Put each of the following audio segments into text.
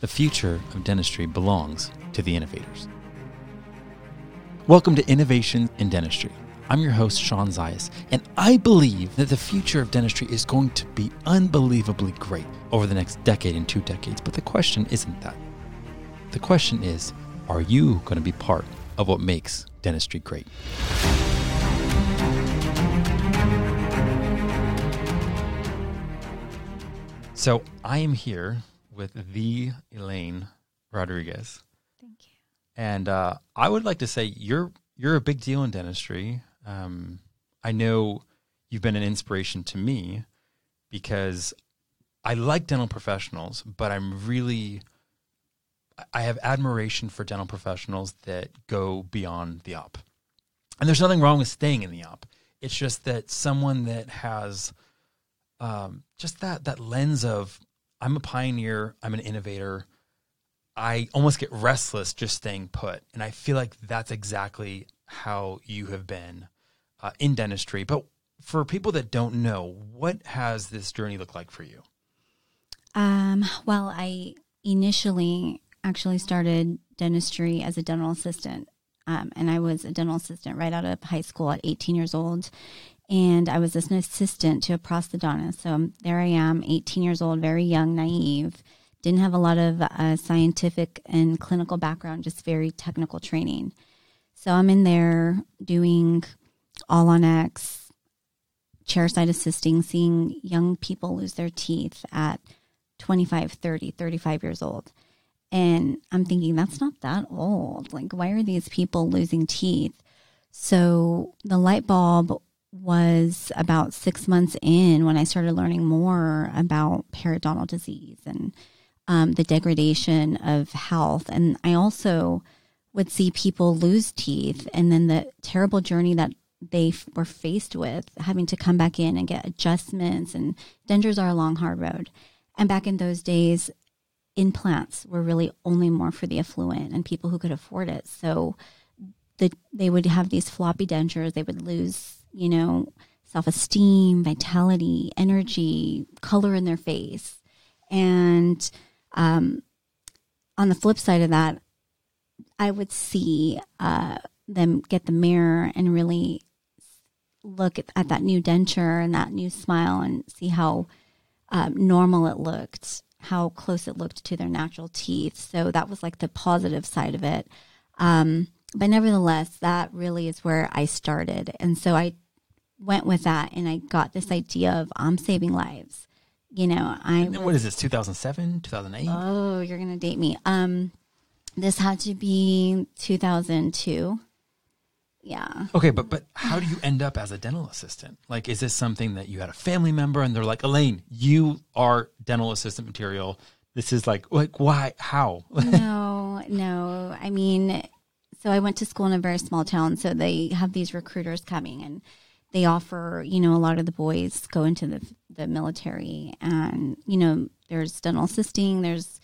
The future of dentistry belongs to the innovators. Welcome to Innovation in Dentistry. I'm your host, Sean Zayas, and I believe that the future of dentistry is going to be unbelievably great over the next decade and two decades. But the question isn't that. The question is, are you going to be part of what makes dentistry great? So I am here with the Elaine Rodriguez, Thank you. and uh, I would like to say you're you're a big deal in dentistry. Um, I know you've been an inspiration to me because I like dental professionals, but I'm really I have admiration for dental professionals that go beyond the op. And there's nothing wrong with staying in the op. It's just that someone that has um, just that that lens of I'm a pioneer, I'm an innovator. I almost get restless just staying put, and I feel like that's exactly how you have been uh, in dentistry. But for people that don't know, what has this journey looked like for you? Um, well, I initially actually started dentistry as a dental assistant. Um, and I was a dental assistant right out of high school at 18 years old. And I was an assistant to a prosthodontist. So there I am, 18 years old, very young, naive, didn't have a lot of uh, scientific and clinical background, just very technical training. So I'm in there doing all on X, chairside assisting, seeing young people lose their teeth at 25, 30, 35 years old. And I'm thinking, that's not that old. Like, why are these people losing teeth? So the light bulb was about six months in when I started learning more about periodontal disease and um, the degradation of health. And I also would see people lose teeth and then the terrible journey that they f- were faced with having to come back in and get adjustments. And dentures are a long, hard road. And back in those days, implants were really only more for the affluent and people who could afford it. So the, they would have these floppy dentures. They would lose, you know, self esteem, vitality, energy, color in their face. And um, on the flip side of that, I would see uh, them get the mirror and really look at, at, that new denture and that new smile and see how um, normal it looked, how close it looked to their natural teeth. So that was like the positive side of it. Um, but nevertheless, that really is where I started. And so I went with that and I got this idea of I'm saving lives. You know, I. What is this, 2007, 2008? Oh, you're going to date me. Um, this had to be 2002. Yeah. Okay, but but how do you end up as a dental assistant? Like, is this something that you had a family member and they're like, Elaine, you are dental assistant material. This is like, like why? How? no, no. I mean, so I went to school in a very small town, so they have these recruiters coming and they offer, you know, a lot of the boys go into the the military, and you know, there's dental assisting, there's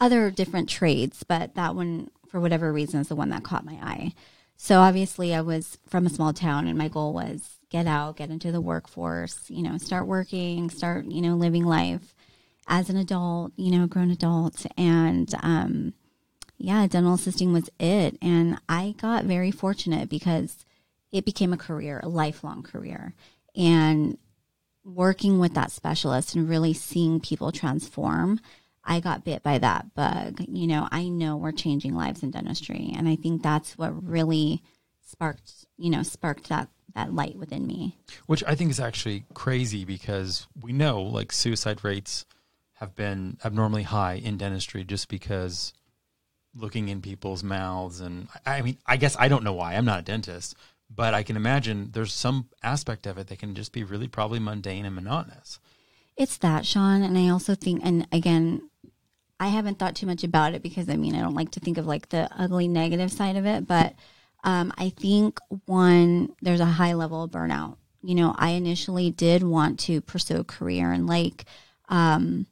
other different trades, but that one, for whatever reason, is the one that caught my eye. So obviously, I was from a small town, and my goal was get out, get into the workforce, you know, start working, start, you know, living life as an adult, you know, grown adult. And um, yeah, dental assisting was it. And I got very fortunate because it became a career, a lifelong career. And working with that specialist and really seeing people transform I got bit by that bug. You know, I know we're changing lives in dentistry, and I think that's what really sparked, you know, sparked that that light within me. Which I think is actually crazy because we know like suicide rates have been abnormally high in dentistry just because looking in people's mouths and I mean, I guess I don't know why. I'm not a dentist, but I can imagine there's some aspect of it that can just be really probably mundane and monotonous. It's that, Sean, and I also think and again, I haven't thought too much about it because I mean, I don't like to think of like the ugly negative side of it, but um, I think one, there's a high level of burnout. You know, I initially did want to pursue a career in like um,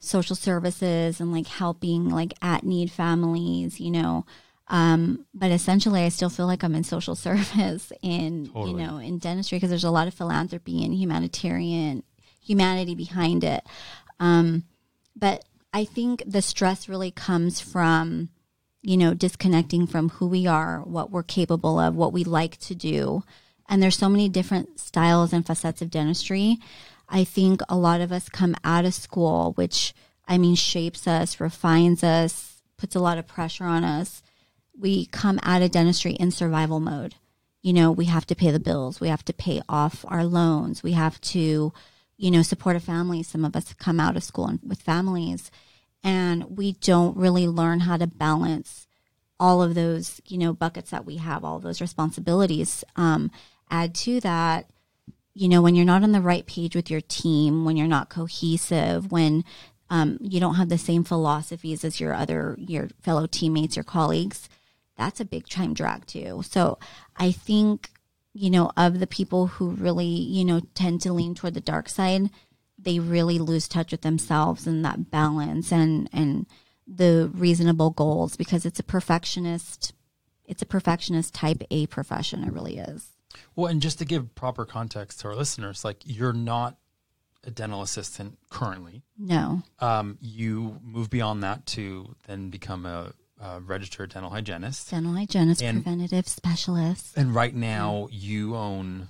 social services and like helping like at need families, you know. Um, but essentially, I still feel like I'm in social service in Totally. you know in dentistry because there's a lot of philanthropy and humanitarian humanity behind it. Um, but I think the stress really comes from, you know, disconnecting from who we are, what we're capable of, what we like to do. And there's so many different styles and facets of dentistry. I think a lot of us come out of school, which I mean, shapes us, refines us, puts a lot of pressure on us. We come out of dentistry in survival mode. You know, we have to pay the bills. We have to pay off our loans. We have to, you know, support a family. Some of us come out of school with families and we don't really learn how to balance all of those, you know, buckets that we have, all those responsibilities. Um, add to that, you know, when you're not on the right page with your team, when you're not cohesive, when um, you don't have the same philosophies as your other your fellow teammates, your colleagues, that's a big time drag too. So I think you know, of the people who really, you know, tend to lean toward the dark side, they really lose touch with themselves and that balance and and the reasonable goals because it's a perfectionist it's a perfectionist type A profession. It really is. Well, and just to give proper context to our listeners, like you're not a dental assistant currently. No. Um, you move beyond that to then become a uh, registered dental hygienist. Dental hygienist, and, preventative specialist. And right now, you own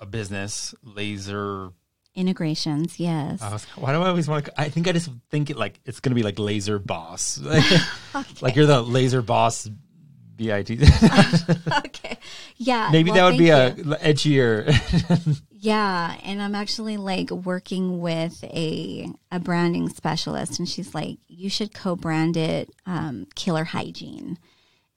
a business, laser integrations. Yes. Uh, why do I always want to? I think I just think it like it's going to be like laser boss, okay. like you're the laser boss. Bit. okay. Yeah. Maybe well, that would be a edgier. Yeah, and I'm actually like working with a a branding specialist, and she's like, "You should co-brand it um, Killer Hygiene."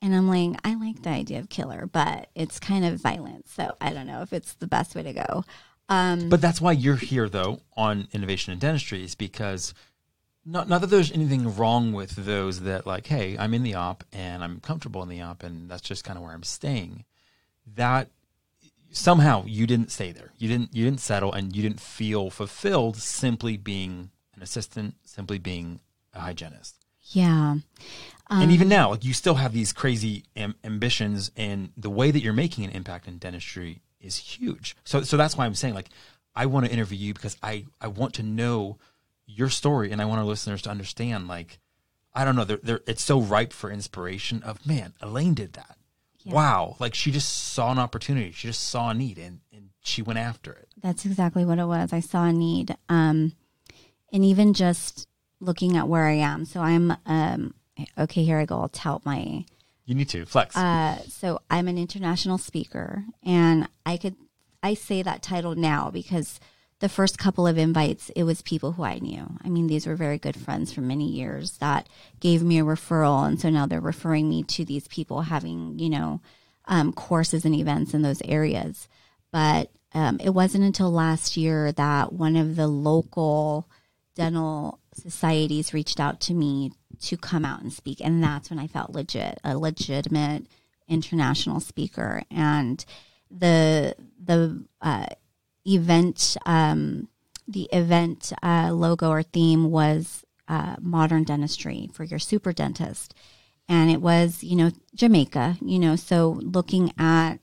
And I'm like, I like the idea of killer, but it's kind of violent, so I don't know if it's the best way to go. Um, but that's why you're here, though, on innovation in dentistry, is because not not that there's anything wrong with those that like, hey, I'm in the op and I'm comfortable in the op, and that's just kind of where I'm staying. That somehow you didn't stay there. You didn't you didn't settle and you didn't feel fulfilled simply being an assistant, simply being a hygienist. Yeah. Um, and even now, like you still have these crazy am- ambitions, and the way that you're making an impact in dentistry is huge. So, so that's why I'm saying, like, I want to interview you because I I want to know your story, and I want our listeners to understand, like, I don't know, they're, they're, it's so ripe for inspiration. Of man, Elaine did that yeah. wow, like she just saw an opportunity. She just saw a need and, and she went after it. That's exactly what it was. I saw a need. Um, and even just looking at where I am. So I'm, um, okay, here I go. I'll tout my. You need to flex. Uh, so I'm an international speaker and I could, I say that title now because the first couple of invites, it was people who I knew. I mean, these were very good friends for many years that gave me a referral. And so now they're referring me to these people having, you know, um, courses and events in those areas. But um, it wasn't until last year that one of the local dental societies reached out to me to come out and speak. And that's when I felt legit, a legitimate international speaker. And the, the, uh, event, um, the event uh, logo or theme was uh, modern dentistry for your super dentist. And it was, you know, Jamaica, you know, so looking at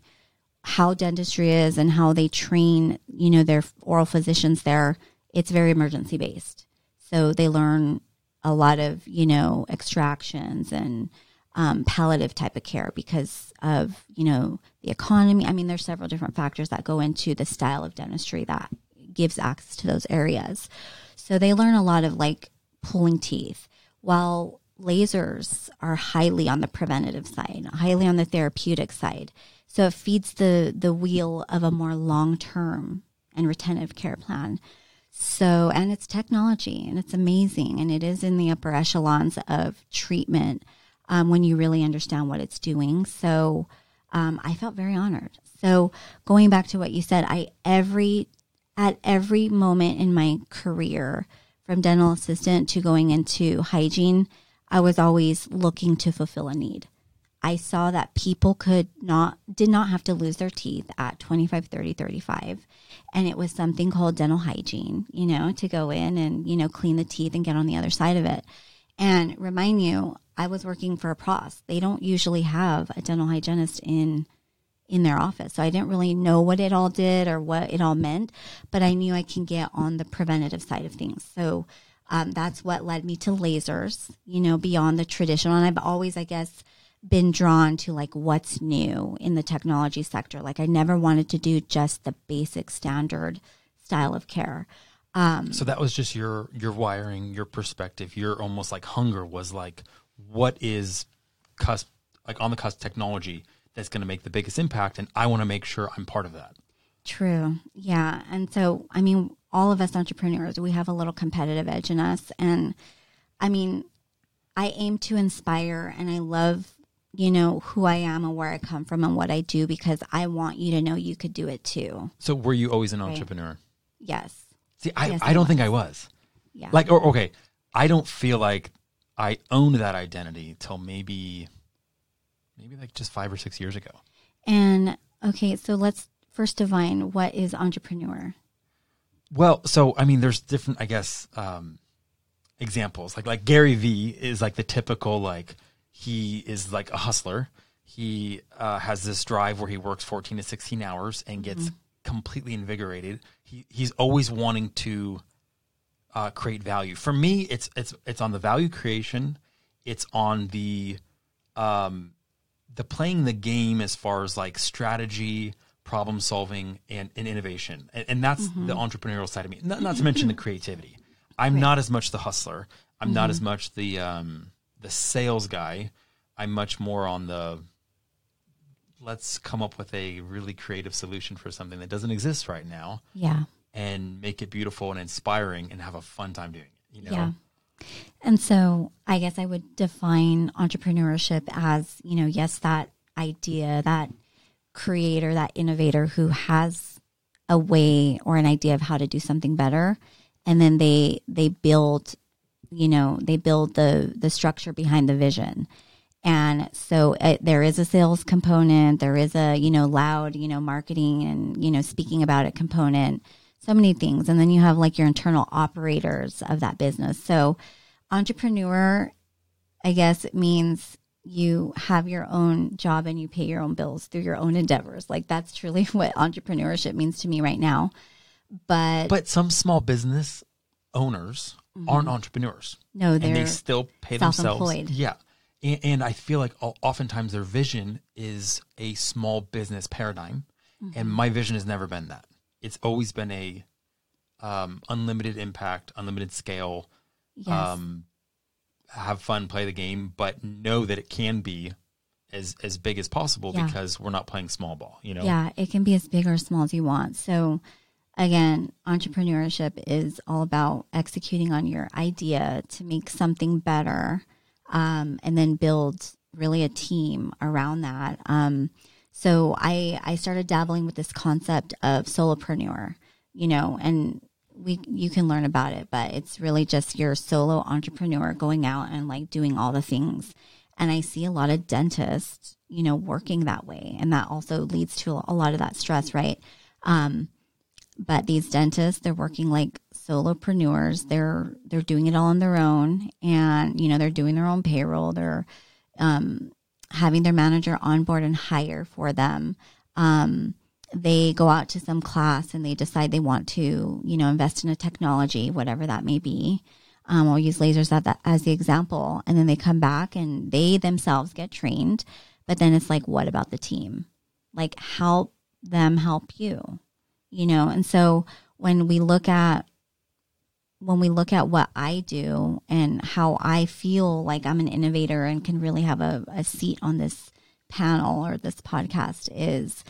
how dentistry is and how they train, you know, their oral physicians there, it's very emergency based. So they learn a lot of, you know, extractions and um, palliative type of care because of you know the economy. I mean, there's several different factors that go into the style of dentistry that gives access to those areas. So they learn a lot of like pulling teeth, while lasers are highly on the preventative side, highly on the therapeutic side. So it feeds the the wheel of a more long term and retentive care plan. So, and it's technology and it's amazing and it is in the upper echelons of treatment um, when you really understand what it's doing. So um, I felt very honored. So going back to what you said, I every at every moment in my career, from dental assistant to going into hygiene, I was always looking to fulfill a need. I saw that people could not did not have to lose their teeth at 25, 30, 35. And it was something called dental hygiene, you know, to go in and, you know, clean the teeth and get on the other side of it. And remind you, I was working for a pros. They don't usually have a dental hygienist in in their office. So I didn't really know what it all did or what it all meant, but I knew I can get on the preventative side of things. So Um, that's what led me to lasers, you know, beyond the traditional. And I've always, I guess, been drawn to like what's new in the technology sector. Like I never wanted to do just the basic standard style of care. Um, so that was just your your wiring, your perspective, your almost like hunger was like, what is cusp like on the cusp technology that's going to make the biggest impact, and I want to make sure I'm part of that. True, yeah, and so I mean, all of us entrepreneurs, we have a little competitive edge in us, and I mean, I aim to inspire, and I love you know who I am and where I come from and what I do because I want you to know you could do it too. So were you always an entrepreneur? Yes. See, I, yes, I don't think I was. Yeah. Like, or, okay, I don't feel like I owned that identity till maybe, maybe like just five or six years ago. And okay, so let's first define what is entrepreneur. Well, so I mean, there's different, I guess, um, examples. Like, like Gary Vee is like the typical like he is like a hustler. He uh, has this drive where he works 14 to 16 hours and gets mm-hmm. completely invigorated he, he's always wanting to uh, create value. For me, it's it's it's on the value creation. It's on the um, the playing the game as far as like strategy, problem solving, and, and innovation, and, and that's mm-hmm. the entrepreneurial side of me. Not, not to mention the creativity. I'm right. not as much the hustler. I'm mm-hmm. not as much the um, the sales guy. I'm much more on the let's come up with a really creative solution for something that doesn't exist right now. Yeah. And make it beautiful and inspiring and have a fun time doing it. You know? Yeah. And so I guess I would define entrepreneurship as, you know, yes, that idea, that creator, that innovator who has a way or an idea of how to do something better. And then they they build, you know, they build the the structure behind the vision and so uh, there is a sales component, there is a, you know, loud, you know, marketing and, you know, speaking about it component, so many things. And then you have like your internal operators of that business. So entrepreneur, I guess it means you have your own job and you pay your own bills through your own endeavors. Like that's truly what entrepreneurship means to me right now. But But some small business owners mm-hmm. aren't entrepreneurs. No, they're and they still pay themselves. Yeah and, and I feel like oftentimes their vision is a small business paradigm, mm-hmm. and my vision has never been that. It's always been a um, unlimited impact, unlimited scale. Yes. Um, have fun, play the game, but know that it can be as as big as possible yeah. because we're not playing small ball. You know. Yeah, it can be as big or small as you want. So again, entrepreneurship is all about executing on your idea to make something better um, and then build really a team around that. Um, so I I started dabbling with this concept of solopreneur, you know, and we you can learn about it, but it's really just your solo entrepreneur going out and like doing all the things. And I see a lot of dentists, you know, working that way, and that also leads to a lot of that stress, right? Um, but these dentists, they're working like solopreneurs. They're they're doing it all on their own, and you know they're doing their own payroll. They're um, having their manager on board and hire for them. Um, they go out to some class and they decide they want to, you know, invest in a technology, whatever that may be. Um, I'll use lasers as, that, as the example, and then they come back and they themselves get trained. But then it's like, what about the team? Like, help them help you, you know. And so when we look at when we look at what I do and how I feel like I'm an innovator and can really have a, a seat on this panel or this podcast is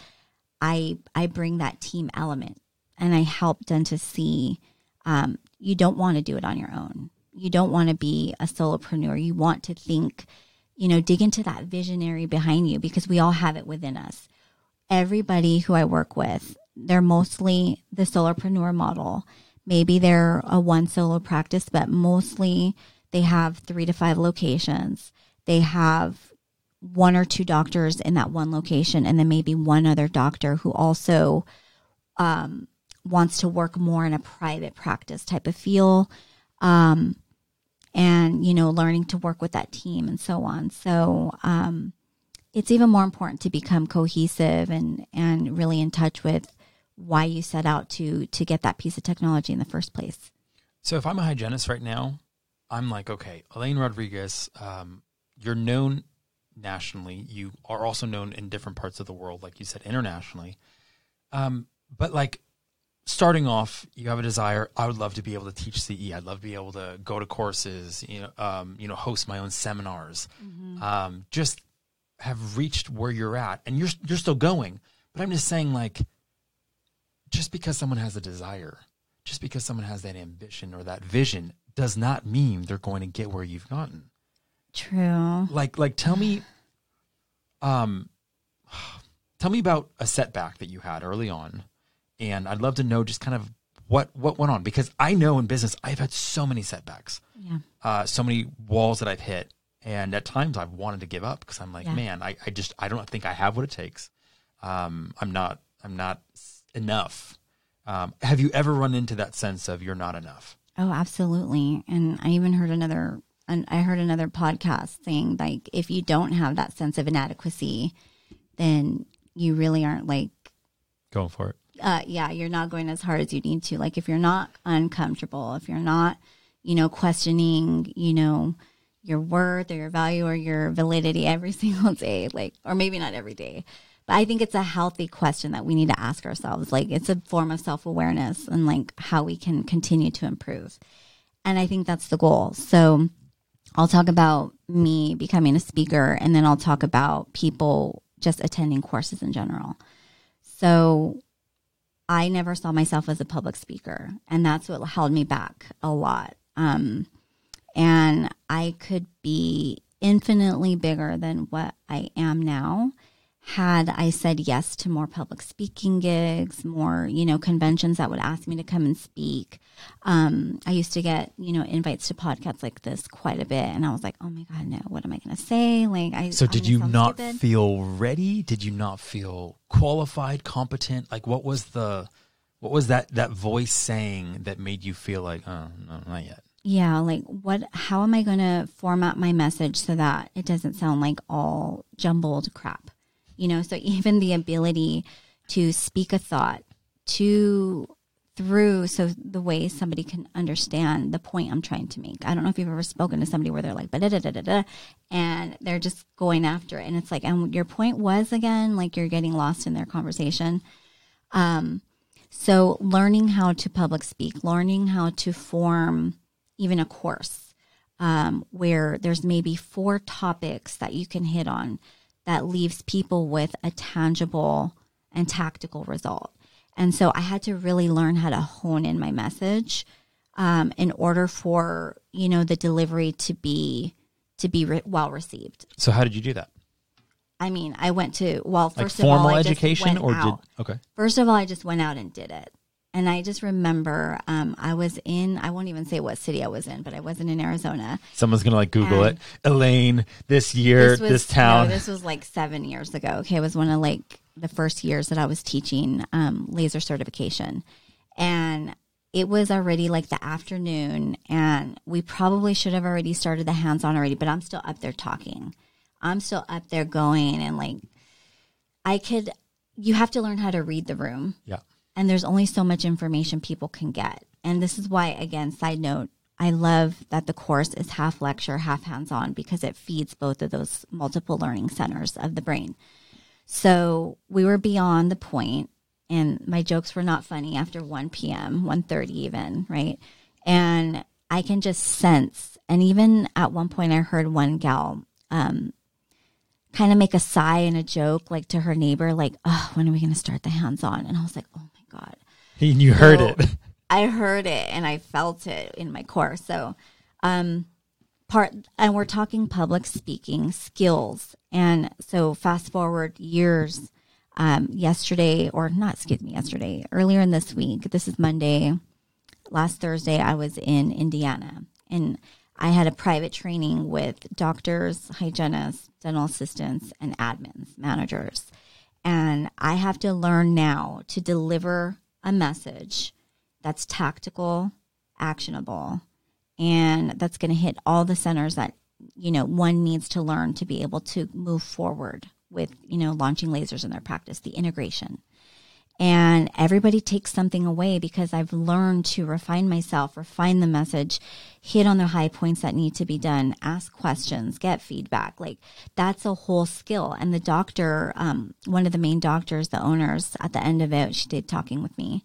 I I bring that team element and I help dentists see um, you don't want to do it on your own. You don't want to be a solopreneur. You want to think, you know, dig into that visionary behind you because we all have it within us. Everybody who I work with, they're mostly the solopreneur model Maybe they're a one solo practice, but mostly they have three to five locations. They have one or two doctors in that one location, and then maybe one other doctor who also um, wants to work more in a private practice type of feel. Um, and you know learning to work with that team and so on so um, it's even more important to become cohesive and and really in touch with why you set out to to get that piece of technology in the first place. So if I'm a hygienist right now, I'm like, okay, Elaine Rodriguez, um, you're known nationally. You are also known in different parts of the world, like you said, internationally. Um, but like starting off, you have a desire. I would love to be able to teach CE. I'd love to be able to go to courses. You know, um, you know, host my own seminars. Um, just have reached where you're at, and you're you're still going. But I'm just saying, like, just because someone has a desire, just because someone has that ambition or that vision, does not mean they're going to get where you've gotten. True. Like, like, tell me, um, tell me about a setback that you had early on, and I'd love to know just kind of what what went on because I know in business I've had so many setbacks, Yeah. uh, so many walls that I've hit, and at times I've wanted to give up because I'm like, Yeah. man, I, I just I don't think I have what it takes. Um, I'm not I'm not enough. Um, have you ever run into that sense of you're not enough? Oh, absolutely. And I even heard another, and I heard another podcast saying like, if you don't have that sense of inadequacy, then you really aren't like, Going for it. uh, yeah, you're not going as hard as you need to. Like if you're not uncomfortable, if you're not, you know, questioning, you know, your worth or your value or your validity every single day, like, or maybe not every day. But I think it's a healthy question that we need to ask ourselves. Like it's a form of self awareness and like how we can continue to improve. And I think that's the goal. So I'll talk about me becoming a speaker and then I'll talk about people just attending courses in general. So I never saw myself as a public speaker, and that's what held me back a lot. Um, and I could be infinitely bigger than what I am now had I said yes to more public speaking gigs, more, you know, conventions that would ask me to come and speak. Um, I used to get, you know, invites to podcasts like this quite a bit. And I was like, oh my God, no, what am I going to say? Like, I, So I'm did you not stupid. feel ready? Did you not feel qualified, competent? Like what was the what was that that voice saying that made you feel like, oh no, not yet? Yeah, like what how am I going to format my message so that it doesn't sound like all jumbled crap? You know, so even the ability to speak a thought to through so the way somebody can understand the point I'm trying to make. I don't know if you've ever spoken to somebody where they're like da da da da da and they're just going after it and it's like and your point was again like you're getting lost in their conversation. Um so learning how to public speak, learning how to form even a course um, where there's maybe four topics that you can hit on that leaves people with a tangible and tactical result. And so I had to really learn how to hone in my message um, in order for you know the delivery to be to be re- well received. So how did you do that? I mean, I went to well, Like first of all, formal I just education went or out. did okay. First of all, I just went out and did it. And I just remember um, I was in, I won't even say what city I was in, but I wasn't in Arizona. Someone's gonna like Google And- it. Elaine, this year, this, was, town. No, this was like seven years ago. Okay. It was one of like the first years that I was teaching um, laser certification. And it was already like the afternoon, and we probably should have already started the hands on already, but I'm still up there talking. I'm still up there going, and like, I could, you have to learn how to read the room yeah. And there's only so much information people can get. And this is why, again, side note, I love that the course is half lecture, half hands on because it feeds both of those multiple learning centers of the brain. So we were beyond the point, and my jokes were not funny after 1 p.m., 1.30 even, right? And I can just sense, and even at one point I heard one gal um, kind of make a sigh and a joke like to her neighbor, like, oh, when are we going to start the hands on? And I was like, oh my God. And you heard it. I heard it and I felt it in my core. So, um, part, and we're talking public speaking skills. And so, fast forward years, um, yesterday, or not, excuse me, yesterday, earlier in this week, this is Monday, last Thursday, I was in Indiana and I had a private training with doctors, hygienists, dental assistants, and admins, managers. And I have to learn now to deliver a message that's tactical, actionable, and that's going to hit all the centers that you know one needs to learn to be able to move forward with you know launching lasers in their practice, the integration. And everybody takes something away because I've learned to refine myself, refine the message, hit on the high points that need to be done, ask questions, get feedback. Like that's a whole skill. And the doctor, um, one of the main doctors, the owners at the end of it, she did talking with me,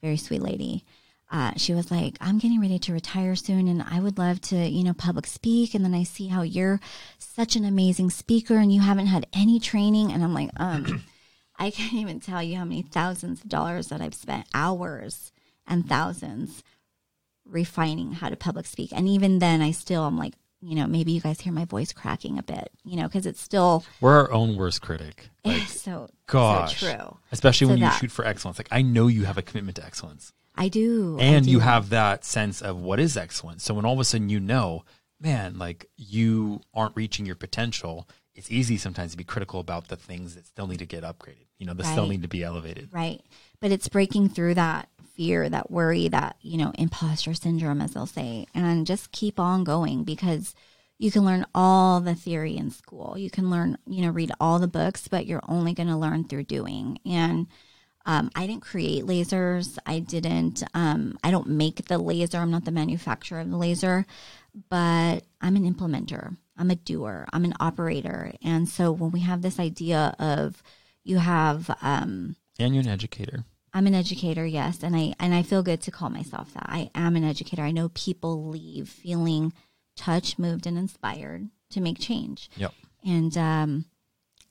very sweet lady. Uh, she was like, I'm getting ready to retire soon and I would love to, you know, public speak. And then I see how you're such an amazing speaker and you haven't had any training. And I'm like, um, I can't even tell you how many thousands of dollars that I've spent hours and thousands refining how to public speak. And even then, I still am like, you know, maybe you guys hear my voice cracking a bit, you know, because it's still. We're our own worst critic. Like, so, gosh. so true. Especially So when you shoot for excellence. Like, I know you have a commitment to excellence. I do. I and you have that sense of what is excellence. So when all of a sudden you know, man, like you aren't reaching your potential, it's easy sometimes to be critical about the things that still need to get upgraded. You know, that still need to be elevated. Right. But it's breaking through that fear, that worry, that, you know, imposter syndrome, as they'll say, and just keep on going because you can learn all the theory in school. You can learn, you know, read all the books, but you're only going to learn through doing. And um, I didn't create lasers. I didn't, um, I don't make the laser. I'm not the manufacturer of the laser, but I'm an implementer. I'm a doer. I'm an operator. And so when we have this idea of you have, um, And you're an educator. I'm an educator, yes, and I and I feel good to call myself that. I am an educator. I know people leave feeling touched, moved, and inspired to make change. Yep. And um,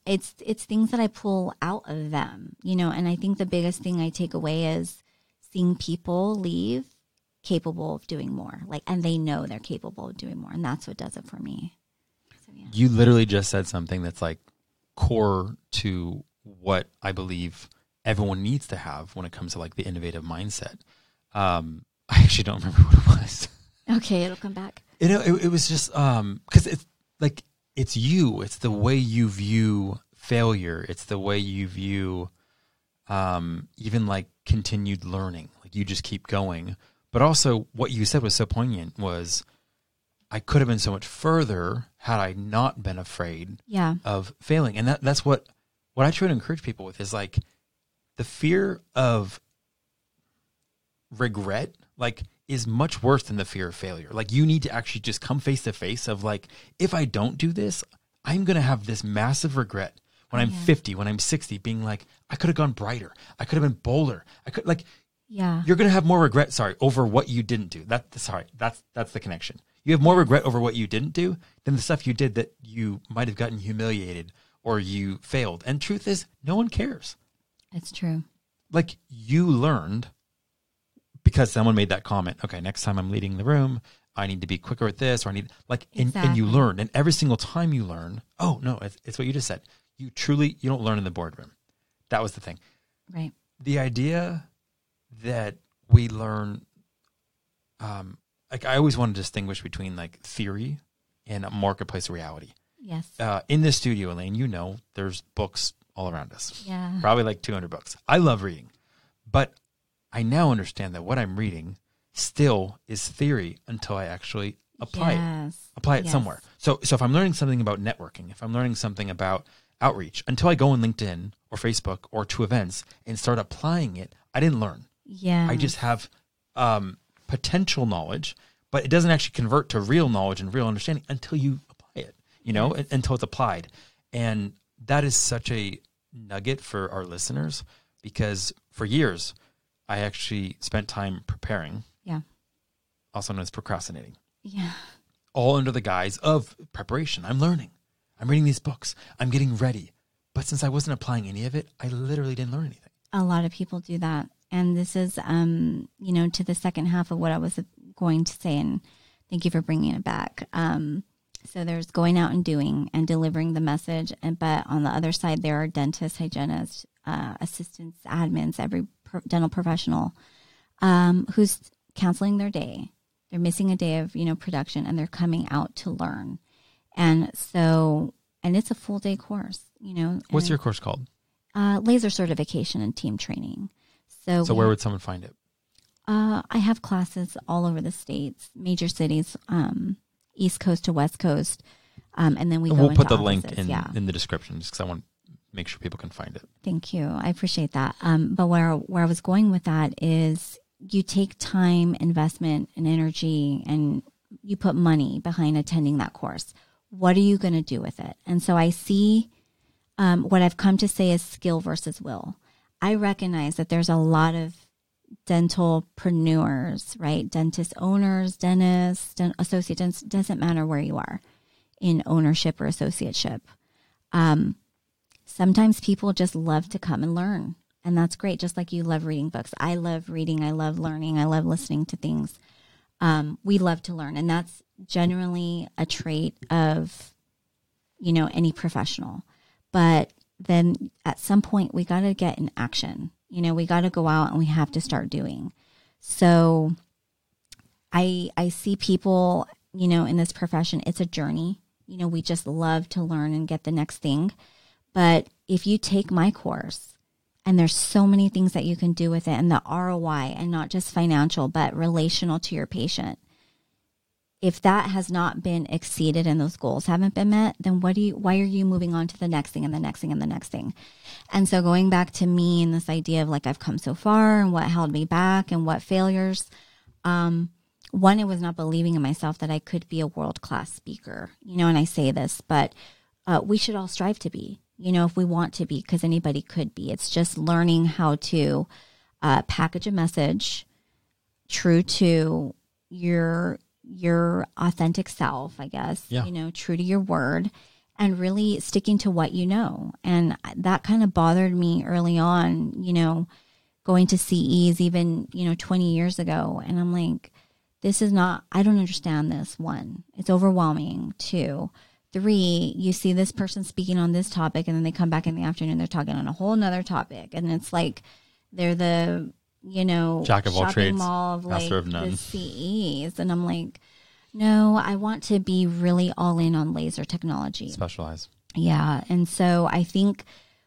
it's it's things that I pull out of them, you know. And I think the biggest thing I take away is seeing people leave capable of doing more, like, and they know they're capable of doing more, and that's what does it for me. So yeah, You literally just said something that's like core to what I believe everyone needs to have when it comes to like the innovative mindset. Um, I actually don't remember what it was. okay, it'll come back. You know, it, it was just um because it's like it's you. It's the way you view failure. It's the way you view um even like continued learning. Like you just keep going. But also what you said was so poignant was I could have been so much further had I not been afraid Yeah, of failing. And that that's what what I try to encourage people with is like the fear of regret like is much worse than the fear of failure. Like you need to actually just come face to face of like if I don't do this, I'm going to have this massive regret when I'm 50, when I'm 60 being like I could have gone brighter. I could have been bolder. I could like yeah, you're going to have more regret sorry over what you didn't do that sorry that's that's the connection you have more regret over what you didn't do than the stuff you did that you might have gotten humiliated or you failed. And truth is no one cares. It's true. like you learned because someone made that comment okay next time i'm leading the room i need to be quicker at this or i need like and, and you learn. And every single time you learn oh no it's, it's what you just said. You truly you don't learn in the boardroom. That was the thing. Right. the idea that we learn um like i always want to distinguish between like theory and a marketplace reality Yes. uh, in this studio elaine you know there's books all around us yeah. probably like 200 books i love reading but i now understand that what i'm reading still is theory until i actually apply it apply it Yes. somewhere. So so if I'm learning something about networking, if I'm learning something about outreach, until I go on LinkedIn or Facebook or to events and start applying it, I didn't learn. Yeah. I just have um, potential knowledge, but it doesn't actually convert to real knowledge and real understanding until you. You know, un- until it's applied, and that is such a nugget for our listeners because for years I actually spent time preparing, Yeah. also known as procrastinating Yeah. all under the guise of preparation. I'm learning. I'm reading these books. I'm getting ready. But since I wasn't applying any of it, I literally didn't learn anything. A lot of people do that. And this is, um, you know, to the second half of what I was going to say. And thank you for bringing it back. Um, so there's going out and doing and delivering the message. And, but on the other side, there are dentists, hygienists, uh, assistants, admins, every pro- dental professional, um, who's canceling their day. They're missing a day of, you know, production and they're coming out to learn. And so, and it's a full day course, you know. What's and- your course called? uh, laser certification and team training. So, So where would someone find it? uh, I have classes all over the states, major cities, um, East Coast to West Coast, um, and then we go we'll put the link in Yeah, in the description just because I want to make sure people can find it. Thank you. I appreciate that. Um, but where where I was going with that is you take time, investment, and energy, and you put money behind attending that course. What are you going to do with it? And so I see um, what I've come to say is skill versus will. I recognize that there's a lot of dentalpreneurs, right? Dentist owners, dentists, dent- associate dentists, doesn't matter where you are in ownership or associateship. Um, sometimes people just love to come and learn. And that's great. Just like you love reading books. I love reading. I love learning. I love listening to things. Um, we love to learn. And that's generally a trait of, you know, any professional. But then at some point, we got to get in action. You know, we got to go out and we have to start doing. So I, I see people, you know, in this profession, it's a journey. You know, we just love to learn and get the next thing. But if you take my course, and there's so many things that you can do with it and the ROI and not just financial but relational to your patient. If that has not been exceeded and those goals haven't been met, then what do you why are you moving on to the next thing and the next thing and the next thing? And so going back to me and this idea of like I've come so far and what held me back and what failures um one it was not believing in myself that I could be a world class speaker. You know, and I say this, but uh, we should all strive to be you know, if we want to be, because anybody could be. It's just learning how to uh, package a message true to your your authentic self, I guess. Yeah. You know, true to your word and really sticking to what you know. And that kind of bothered me early on, you know, going to CEs even, you know, 20 years ago. And I'm like, this is not, I don't understand this. One, it's overwhelming. Two, Three, you see this person speaking on this topic, and then they come back in the afternoon, they're talking on a whole nother topic. And it's like they're the, you know, Jack of all shopping trades, mall of like master of none. the CEs. And I'm like, no, I want to be really all in on laser technology. Specialize. Yeah. And so I think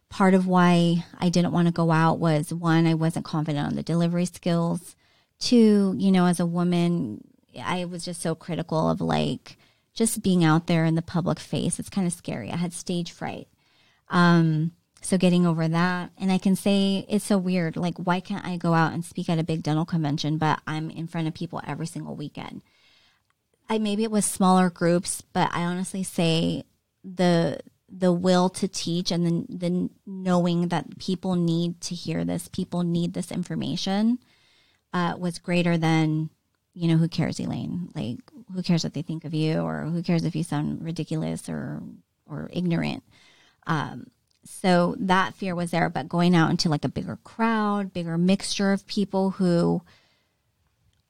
part of why I didn't want to go out was one, I wasn't confident on the delivery skills. Two, you know, as a woman, I was just so critical of like just being out there in the public face. It's kind of scary. I had stage fright. Um, so getting over that. And I can say it's so weird. Like, why can't I go out and speak at a big dental convention, but I'm in front of people every single weekend? I maybe it was smaller groups, but I honestly say the the will to teach and the the knowing that people need to hear this, people need this information, uh, was greater than you know who cares, Elaine? Like who cares what they think of you, or who cares if you sound ridiculous or or ignorant? Um, so that fear was there, but going out into like a bigger crowd, bigger mixture of people who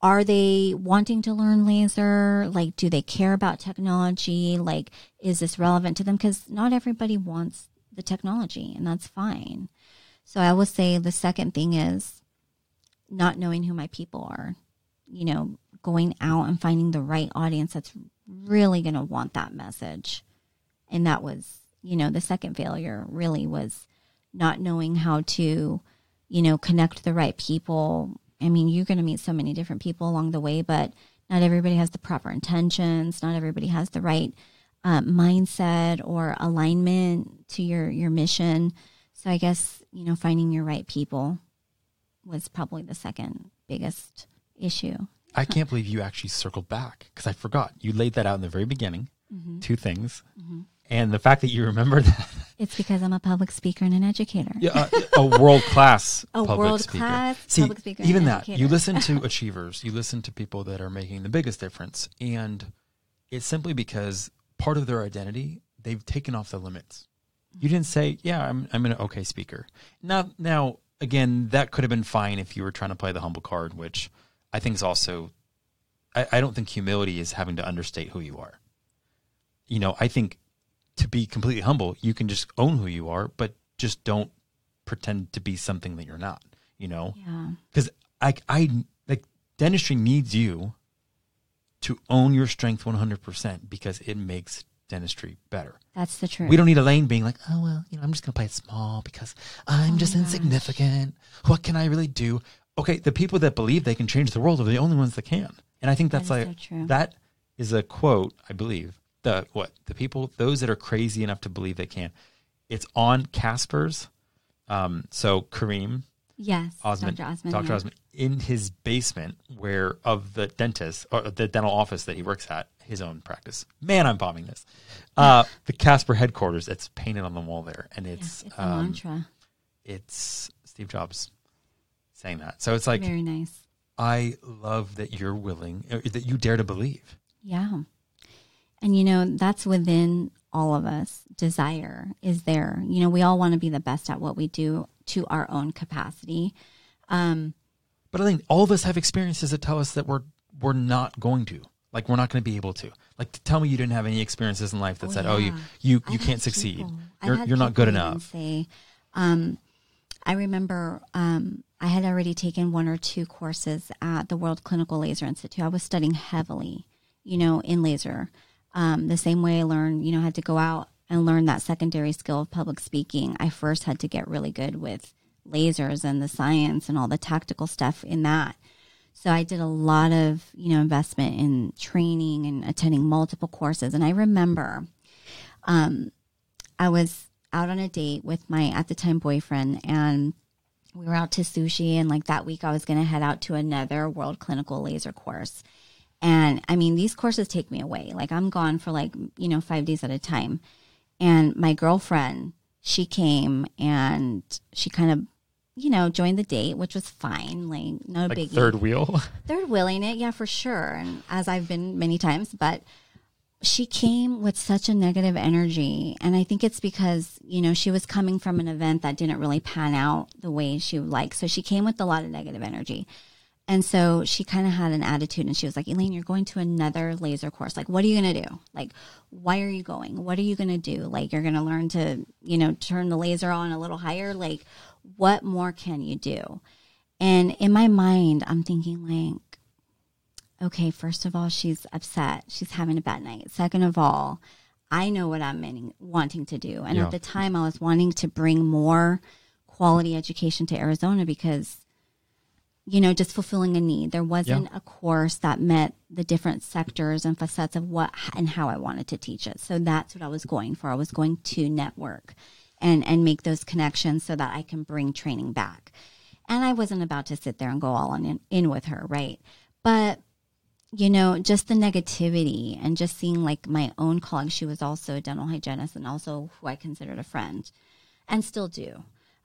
are they wanting to learn laser? Like, do they care about technology? Like, is this relevant to them? Because not everybody wants the technology, and that's fine. So I will say the second thing is not knowing who my people are. You know, going out and finding the right audience that's really going to want that message. And that was, you know, the second failure really was not knowing how to, you know, connect the right people. I mean, you're going to meet so many different people along the way, but not everybody has the proper intentions. Not everybody has the right uh, mindset or alignment to your your mission. So I guess you know finding your right people was probably the second biggest issue. I can't believe you actually circled back because I forgot. You laid that out in the very beginning. Mm-hmm. Two things. And the fact that you remember that. It's because I'm a public speaker and an educator. Yeah, uh, a world class A public world-class speaker. See, public speaker even that. educator. You listen to achievers. You listen to people that are making the biggest difference, and it's simply because part of their identity they've taken off the limits. You didn't say, "Yeah, I'm I'm an okay speaker." Now, now again, that could have been fine if you were trying to play the humble card, which I think is also. I, I don't think humility is having to understate who you are. You know, I think to be completely humble, you can just own who you are, but just don't pretend to be something that you're not. You know, Yeah. because I, I like dentistry needs you to own your strength 100% because it makes dentistry better. That's the truth. We don't need Elaine being like, oh, well, you know, I'm just going to play it small because I'm Oh just insignificant. What can I really do? Okay, the people that believe they can change the world are the only ones that can. And I think that's is like, so true. that is a quote, I believe. The what? The people, those that are crazy enough to believe they can. It's on Casper's. Um, so Kareem Yes, Osmond, Dr. Osmond. Dr. yeah. Osmond, in his basement, where of the dentist or the dental office that he works at, his own practice. Man, I'm bombing this. Uh, the Casper headquarters. It's painted on the wall there, and Yeah, it's it's um, mantra. it's Steve Jobs saying that. So it's like Very nice. I love that you're willing, uh, that you dare to believe. Yeah. And you know, that's within all of us. Desire is there. You know, we all want to be the best at what we do to our own capacity. Um, But I think all of us have experiences that tell us that we're we're not going to. Like we're not going to be able to. Like to tell me you didn't have any experiences in life that Oh, said, "Oh, you you you I've can't succeed. people- You're you're not good enough." Say, um, I remember um, I had already taken one or two courses at the World Clinical Laser Institute. I was studying heavily, you know, in laser. Um, the same way I learned, you know, I had to go out and learn that secondary skill of public speaking. I first had to get really good with lasers and the science and all the tactical stuff in that. So I did a lot of, you know, investment in training and attending multiple courses. And I remember um, I was out on a date with my at the time boyfriend and we were out to sushi and like that week I was going to head out to another world clinical laser course. And I mean, these courses take me away. Like I'm gone for like, you know, 5 days at a time. And my girlfriend, she came and she kind of you know, joined the date, which was fine, like no Like biggie third wheel. third wheeling it, yeah, for sure. And as I've been many times, but she came with such a negative energy. And I think it's because, you know, she was coming from an event that didn't really pan out the way she would like. So she came with a lot of negative energy. And so she kind of had an attitude and she was like, Elaine, you're going to another laser course. Like, what are you going to do? Like, why are you going? What are you going to do? Like, you're going to learn to, you know, turn the laser on a little higher. Like, what more can you do? And in my mind, I'm thinking, like, okay, first of all, she's upset. She's having a bad night. Second of all, I know what I'm meaning, wanting to do. And Yeah. at the time, I was wanting to bring more quality education to Arizona because, you know, just fulfilling a need. There wasn't a course that met the different sectors and facets of what and how I wanted to teach it. So that's what I was going for. I was going to network and, and make those connections so that I can bring training back. And I wasn't about to sit there and go all in, in with her, right? But you know, just the negativity and just seeing like my own colleague, she was also a dental hygienist and also who I considered a friend and still do.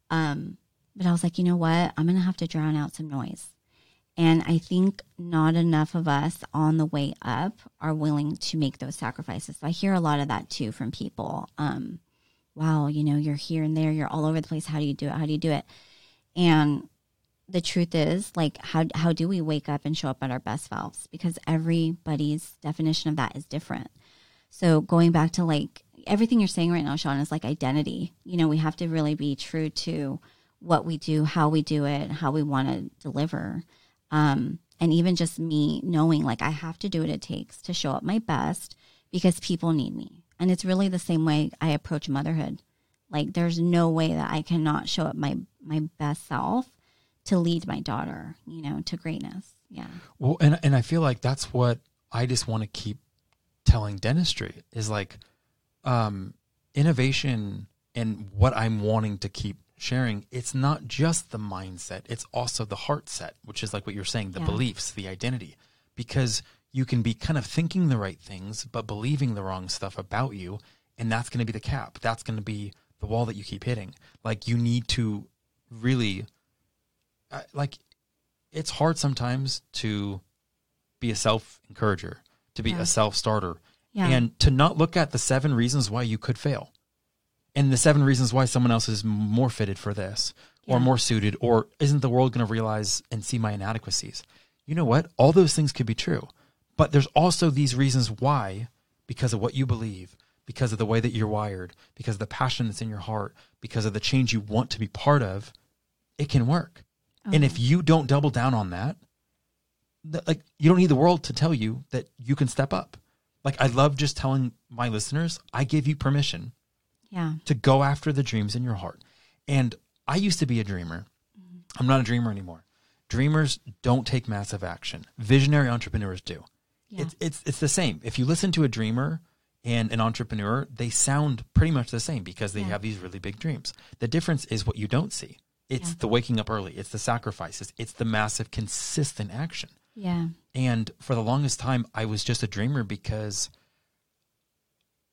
Um, but I was like, you know what? I'm going to have to drown out some noise. And I think not enough of us on the way up are willing to make those sacrifices. I hear a lot of that too from people. Um, wow, you know, you're here and there, you're all over the place. How do you do it? How do you do it? And the truth is like how how do we wake up and show up at our best selves because everybody's definition of that is different so going back to like everything you're saying right now sean is like identity you know we have to really be true to what we do how we do it how we want to deliver um, and even just me knowing like i have to do what it takes to show up my best because people need me and it's really the same way i approach motherhood like there's no way that i cannot show up my my best self to lead my daughter, you know, to greatness. Yeah. Well, and and I feel like that's what I just want to keep telling dentistry is like um, innovation and what I'm wanting to keep sharing. It's not just the mindset; it's also the heart set, which is like what you're saying, the Yeah. beliefs, the identity, because you can be kind of thinking the right things but believing the wrong stuff about you, and that's going to be the cap. That's going to be the wall that you keep hitting. Like you need to really I- like it's hard sometimes to be a self encourager, to be Yeah. a self starter, Yeah. and to not look at the seven reasons why you could fail and the seven reasons why someone else is more fitted for this or more suited or isn't the world going to realize and see my inadequacies. You know what? All those things could be true. But there's also these reasons why because of what you believe, because of the way that you're wired, because of the passion that's in your heart, because of the change you want to be part of, it can work. And if uh-huh. you don't double down on that, th- like you don't need the world to tell you that you can step up. Like I love just telling my listeners, I give you permission yeah. to go after the dreams in your heart. And I used to be a dreamer. Mm-hmm. I'm not a dreamer anymore. Dreamers don't take massive action. Visionary entrepreneurs do. Yeah. It's it's it's the same. If you listen to a dreamer and an entrepreneur, they sound pretty much the same because they Yeah. have these really big dreams. The difference is what you don't see. It's Yeah. the waking up early, it's the sacrifices, it's the massive consistent action. Yeah. And for the longest time, I was just a dreamer because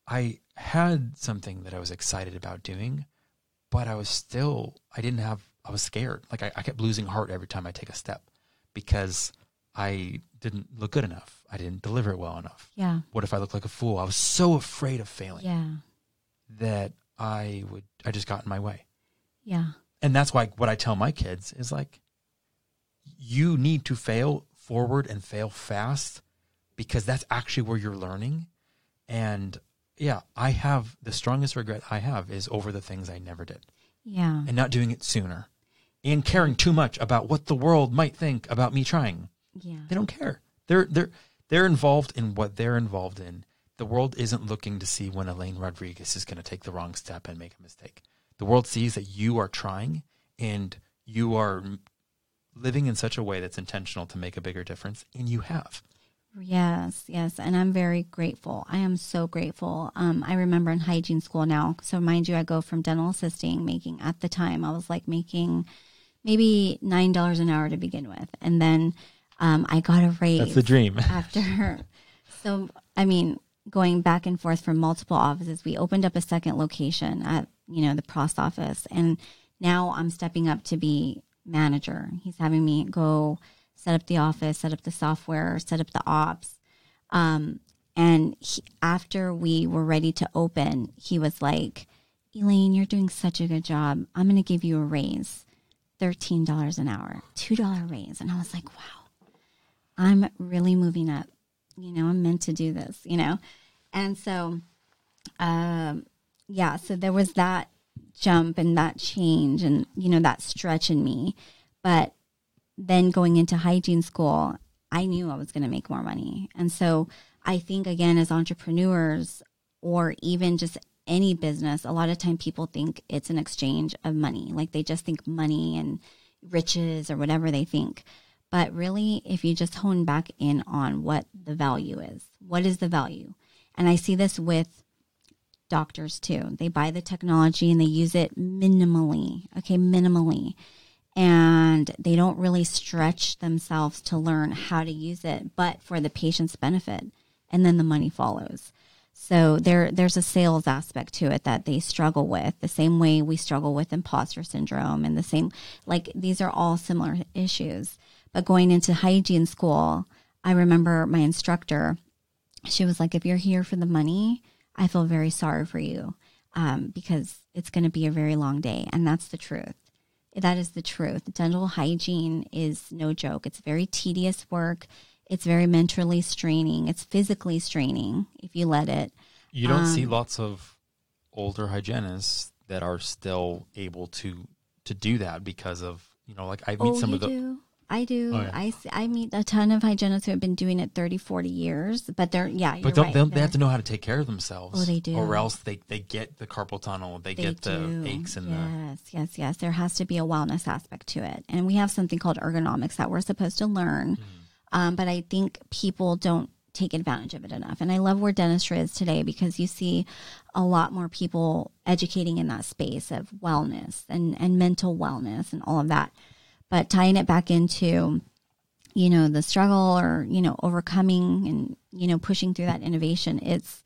I had something that I was excited about doing, but I was still, I didn't have, I was scared. Like I, I kept losing heart every time I take a step because I didn't look good enough. I didn't deliver it well enough. Yeah. What if I look like a fool? I was so afraid of failing Yeah. that I would, I just got in my way. Yeah. And that's why what I tell my kids is like, you need to fail forward and fail fast because that's actually where you're learning. And yeah, I have the strongest regret I have is over the things I never did Yeah. and not doing it sooner and caring too much about what the world might think about me trying. Yeah. They don't care. They're they're they're involved in what they're involved in. The world isn't looking to see when Elaine Rodriguez is going to take the wrong step and make a mistake. The world sees that you are trying and you are living in such a way that's intentional to make a bigger difference, and you have. Yes, yes, and I'm very grateful. I am so grateful. Um, I remember in hygiene school now. So mind you, I go from dental assisting, making at the time I was like making maybe nine dollars an hour to begin with, and then um, I got a raise That's the dream. after. So I mean, going back and forth from multiple offices, we opened up a second location at you know the Prost office, and now I'm stepping up to be manager. He's having me go set up the office, set up the software, set up the ops. Um, and he, after we were ready to open, he was like, Elaine, you're doing such a good job. I'm going to give you a raise $13 an hour, $2 raise. And I was like, wow, I'm really moving up. You know, I'm meant to do this, you know? And so, um, yeah, so there was that jump and that change and, you know, that stretch in me. But then going into hygiene school, I knew I was going to make more money. And so I think, again, as entrepreneurs or even just any business, a lot of time people think it's an exchange of money. Like they just think money and riches or whatever they think. But really, if you just hone back in on what the value is, what is the value? And I see this with doctors too. They buy the technology and they use it minimally. Okay, minimally. And they don't really stretch themselves to learn how to use it, but for the patient's benefit. And then the money follows. So there, there's a sales aspect to it that they struggle with, the same way we struggle with imposter syndrome, and the same, like these are all similar issues. But going into hygiene school, I remember my instructor. She was like, "If you're here for the money, I feel very sorry for you, um, because it's going to be a very long day, and that's the truth. That is the truth. Dental hygiene is no joke. It's very tedious work. It's very mentally straining. It's physically straining if you let it. You don't see Um, lots of older hygienists that are still able to to do that because of you know like I meet oh, some of the do? I do. Oh, yeah. I, see- I meet a ton of hygienists who have been doing it 30, 40 years, but they're, yeah, you're but don't right. they, they have to know how to take care of themselves. Oh, they do. or else they they get the carpal tunnel, they, They get the aches and the yes, yes, yes. There has to be a wellness aspect to it, and we have something called ergonomics that we're supposed to learn. Mm-hmm. Um, but I think people don't take advantage of it enough, and I love where dentistry is today because you see a lot more people educating in that space of wellness and and mental wellness and all of that. But tying it back into you know the struggle or you know overcoming and you know pushing through that innovation it's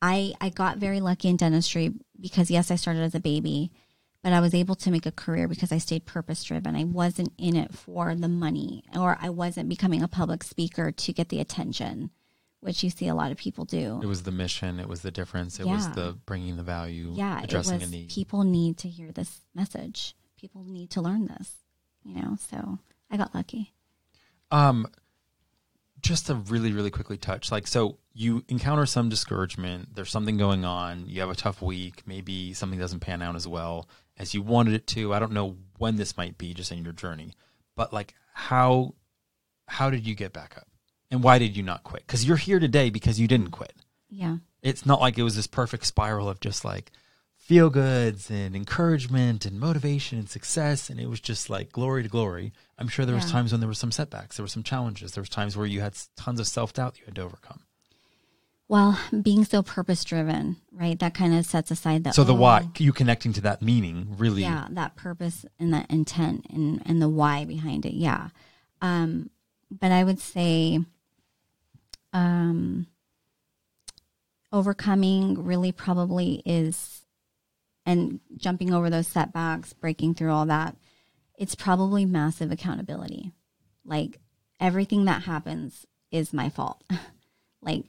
I I got very lucky in dentistry because yes, I started as a baby, but I was able to make a career because I stayed purpose driven. I wasn't in it for the money or I wasn't becoming a public speaker to get the attention, which you see a lot of people do. it was the mission, it was the difference, it was the bringing the value, yeah, it addressing was a need. people need to hear this message. People need to learn this, you know. So I got lucky. Um, just to really, really quickly touch, like, so you encounter some discouragement. There's something going on. You have a tough week. Maybe something doesn't pan out as well as you wanted it to. I don't know when this might be, just in your journey, but like, how how did you get back up, and why did you not quit? Because you're here today because you didn't quit. Yeah. It's not like it was this perfect spiral of just like feel goods and encouragement and motivation and success and it was just like glory to glory i'm sure there was times when there were some setbacks there were some challenges there was times where you had tons of self-doubt you had to overcome Well, being so purpose driven, right? That kind of sets aside that. So the oh, why, you connecting to that meaning, really. Yeah, that purpose and that intent and and the why behind it. Yeah. Um, but I would say, um, overcoming really probably is, and jumping over those setbacks, breaking through all that. It's probably massive accountability. Like everything that happens is my fault. like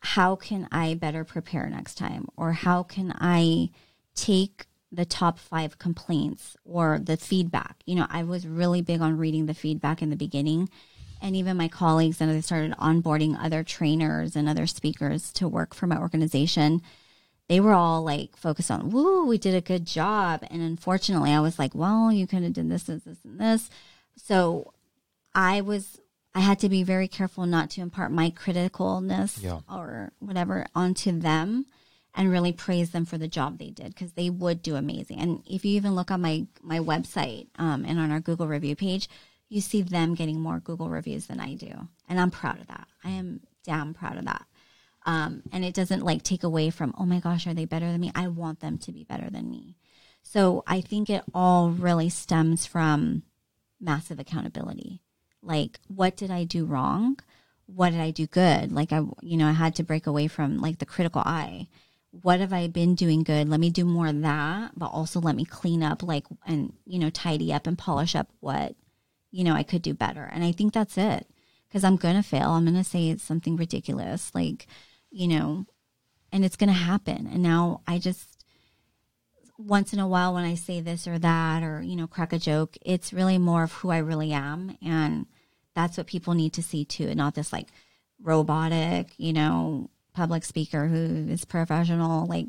how can I better prepare next time? Or how can I take the top five complaints or the feedback? You know, I was really big on reading the feedback in the beginning. And even my colleagues, and I started onboarding other trainers and other speakers to work for my organization. They were all like focused on, woo, we did a good job. And unfortunately, I was like, well, you could have done this, this, this, and this. So I was I had to be very careful not to impart my criticalness Yeah. or whatever onto them and really praise them for the job they did because they would do amazing. And if you even look on my my website um, and on our Google review page, you see them getting more Google reviews than I do, and I'm proud of that. I am damn proud of that. Um, and it doesn't like take away from oh my gosh, are they better than me? I want them to be better than me. So I think it all really stems from massive accountability. Like what did i do wrong? What did i do good? Like i you know i had to break away from like the critical eye. What have i been doing good? Let me do more of that but also let me clean up like and you know tidy up and polish up what you know i could do better. And i think that's it because i'm gonna fail. I'm gonna say it's something ridiculous. Like you know and it's gonna happen and now i just once in a while when I say this or that or, you know, crack a joke, it's really more of who I really am. And that's what people need to see too, and not this like robotic, you know, public speaker who is professional. Like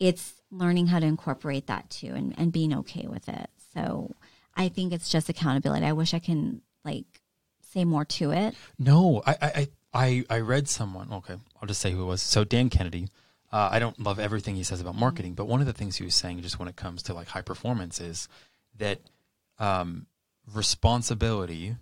it's learning how to incorporate that too and, and being okay with it. So I think it's just accountability. I wish I can like say more to it. No, I, I, I, I read someone. Okay, I'll just say who it was. So Dan Kennedy. Uh, I don't love everything he says about marketing, but one of the things he was saying, just when it comes to like high performance, is that um, responsibility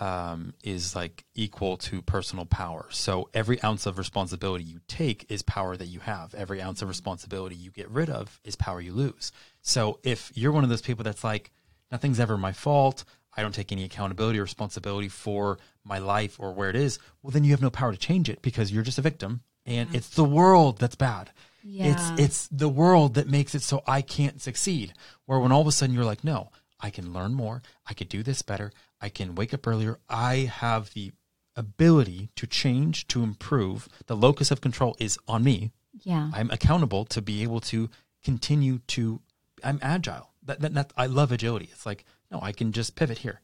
um, is like equal to personal power. So every ounce of responsibility you take is power that you have. Every ounce of responsibility you get rid of is power you lose. So if you're one of those people that's like, nothing's ever my fault, I don't take any accountability or responsibility for my life or where it is, well, then you have no power to change it because you're just a victim and it's the world that's bad. Yeah. It's it's the world that makes it so I can't succeed. Where when all of a sudden you're like, no, I can learn more, I could do this better, I can wake up earlier, I have the ability to change, to improve. The locus of control is on me. Yeah. I'm accountable to be able to continue to. I'm agile. That, that, that I love agility. It's like no, I can just pivot here.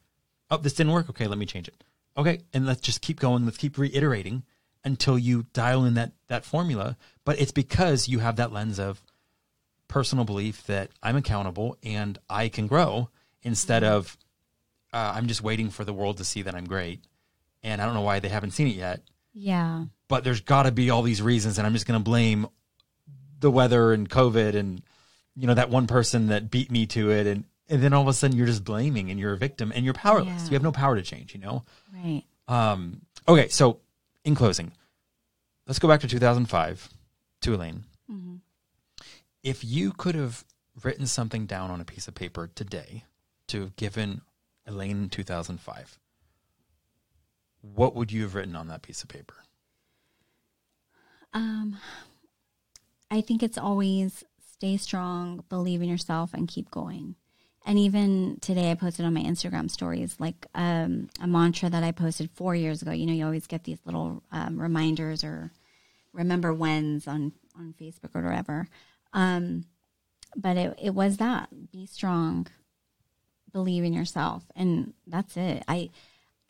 Oh, this didn't work. Okay, let me change it. Okay, and let's just keep going. Let's keep reiterating until you dial in that that formula. But it's because you have that lens of personal belief that I'm accountable and I can grow instead of uh, I'm just waiting for the world to see that I'm great. And I don't know why they haven't seen it yet Yeah. but there's got to be all these reasons, and I'm just going to blame the weather and COVID and you know that one person that beat me to it, and and then all of a sudden you're just blaming and you're a victim and you're powerless. Yeah. You have no power to change. You know. Right. Um, okay, so in closing, let's go back to 2005 to Elaine. Mhm. If you could have written something down on a piece of paper today to have given Elaine in 2005, what would you have written on that piece of paper? Um, I think it's always stay strong, believe in yourself, and keep going. And even today, I posted on my Instagram stories like um, a mantra that I posted four years ago. You know, you always get these little um, reminders or remember whens on on Facebook or whatever. Um, but it it was that be strong, believe in yourself, and that's it. I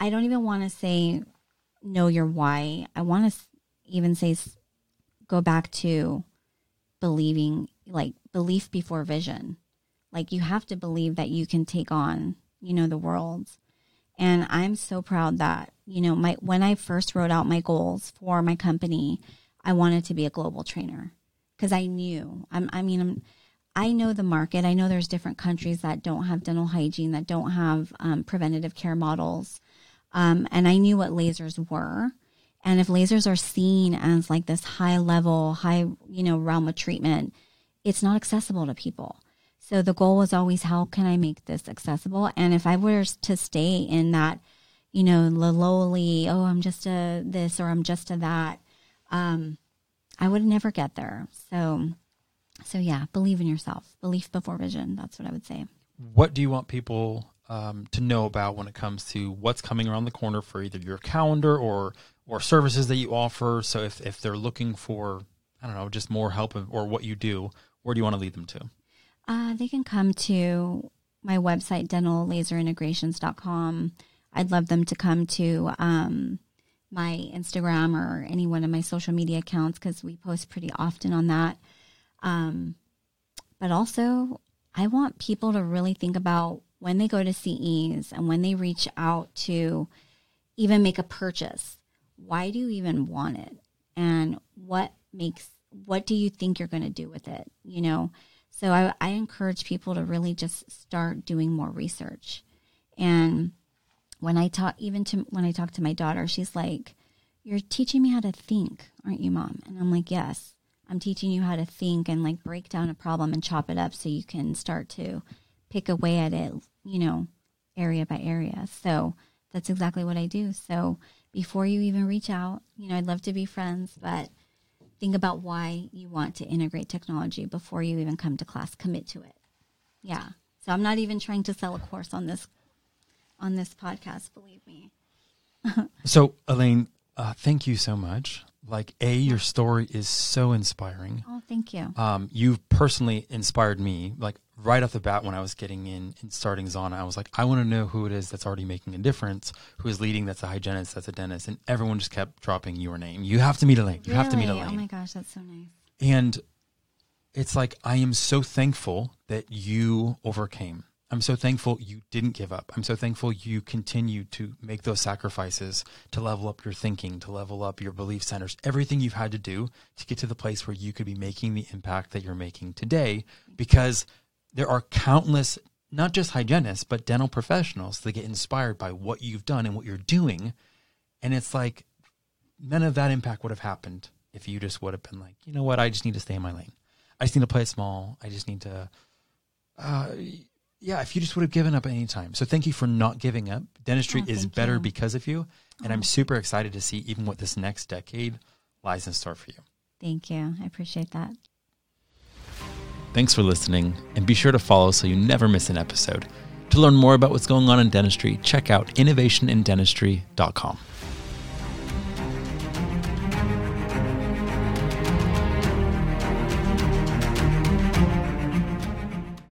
I don't even want to say know your why. I want to even say go back to believing like belief before vision like you have to believe that you can take on you know the world. And i'm so proud that you know my when i first wrote out my goals for my company i wanted to be a global trainer. Because i knew I'm, i mean I'm, i know the market. I know there's different countries that don't have dental hygiene that don't have um, preventative care models. Um, and i knew what lasers were. And if lasers are seen as like this high level, high, you know, realm of treatment, it's not accessible to people. So the goal was always how can I make this accessible? And if I were to stay in that, you know, lowly, oh, I'm just a this or I'm just a that, um, I would never get there. So, so yeah, believe in yourself. Belief before vision. That's what I would say. What do you want people um, to know about when it comes to what's coming around the corner for either your calendar or or services that you offer? So if if they're looking for I don't know just more help or what you do, where do you want to lead them to? Uh, they can come to my website, dentallaserintegrations.com. I'd love them to come to um, my Instagram or any one of my social media accounts because we post pretty often on that. Um, but also, I want people to really think about when they go to CEs and when they reach out to even make a purchase, why do you even want it? And what makes, what do you think you're going to do with it? You know, so I, I encourage people to really just start doing more research. And when I talk, even to when I talk to my daughter, she's like, You're teaching me how to think, aren't you, mom? And I'm like, Yes, I'm teaching you how to think and like break down a problem and chop it up so you can start to pick away at it you know, area by area. So that's exactly what I do. So before you even reach out, you know, I'd love to be friends, but think about why you want to integrate technology before you even come to class. Commit to it. Yeah. So I'm not even trying to sell a course on this on this podcast, believe me. so Elaine, uh, thank you so much. Like a, your story is so inspiring. Oh, thank you. Um, you've personally inspired me. Like right off the bat when I was getting in and starting Zana, I was like, I want to know who it is that's already making a difference, who is leading, that's a hygienist, that's a dentist. And everyone just kept dropping your name. You have to meet Elaine. You really? have to meet Elaine. Oh my gosh, that's so nice. And it's like, I am so thankful that you overcame. I'm so thankful you didn't give up. I'm so thankful you continued to make those sacrifices to level up your thinking, to level up your belief centers, everything you've had to do to get to the place where you could be making the impact that you're making today because – there are countless, not just hygienists, but dental professionals that get inspired by what you've done and what you're doing. And it's like none of that impact would have happened if you just would have been like, you know what, I just need to stay in my lane. I just need to play it small. I just need to, uh, yeah, if you just would have given up at any time. So thank you for not giving up. Dentistry oh, is better you. because of you. And oh. I'm super excited to see even what this next decade lies in store for you. Thank you. I appreciate that. Thanks for listening, and be sure to follow so you never miss an episode. To learn more about what's going on in dentistry, check out innovationindentistry.com.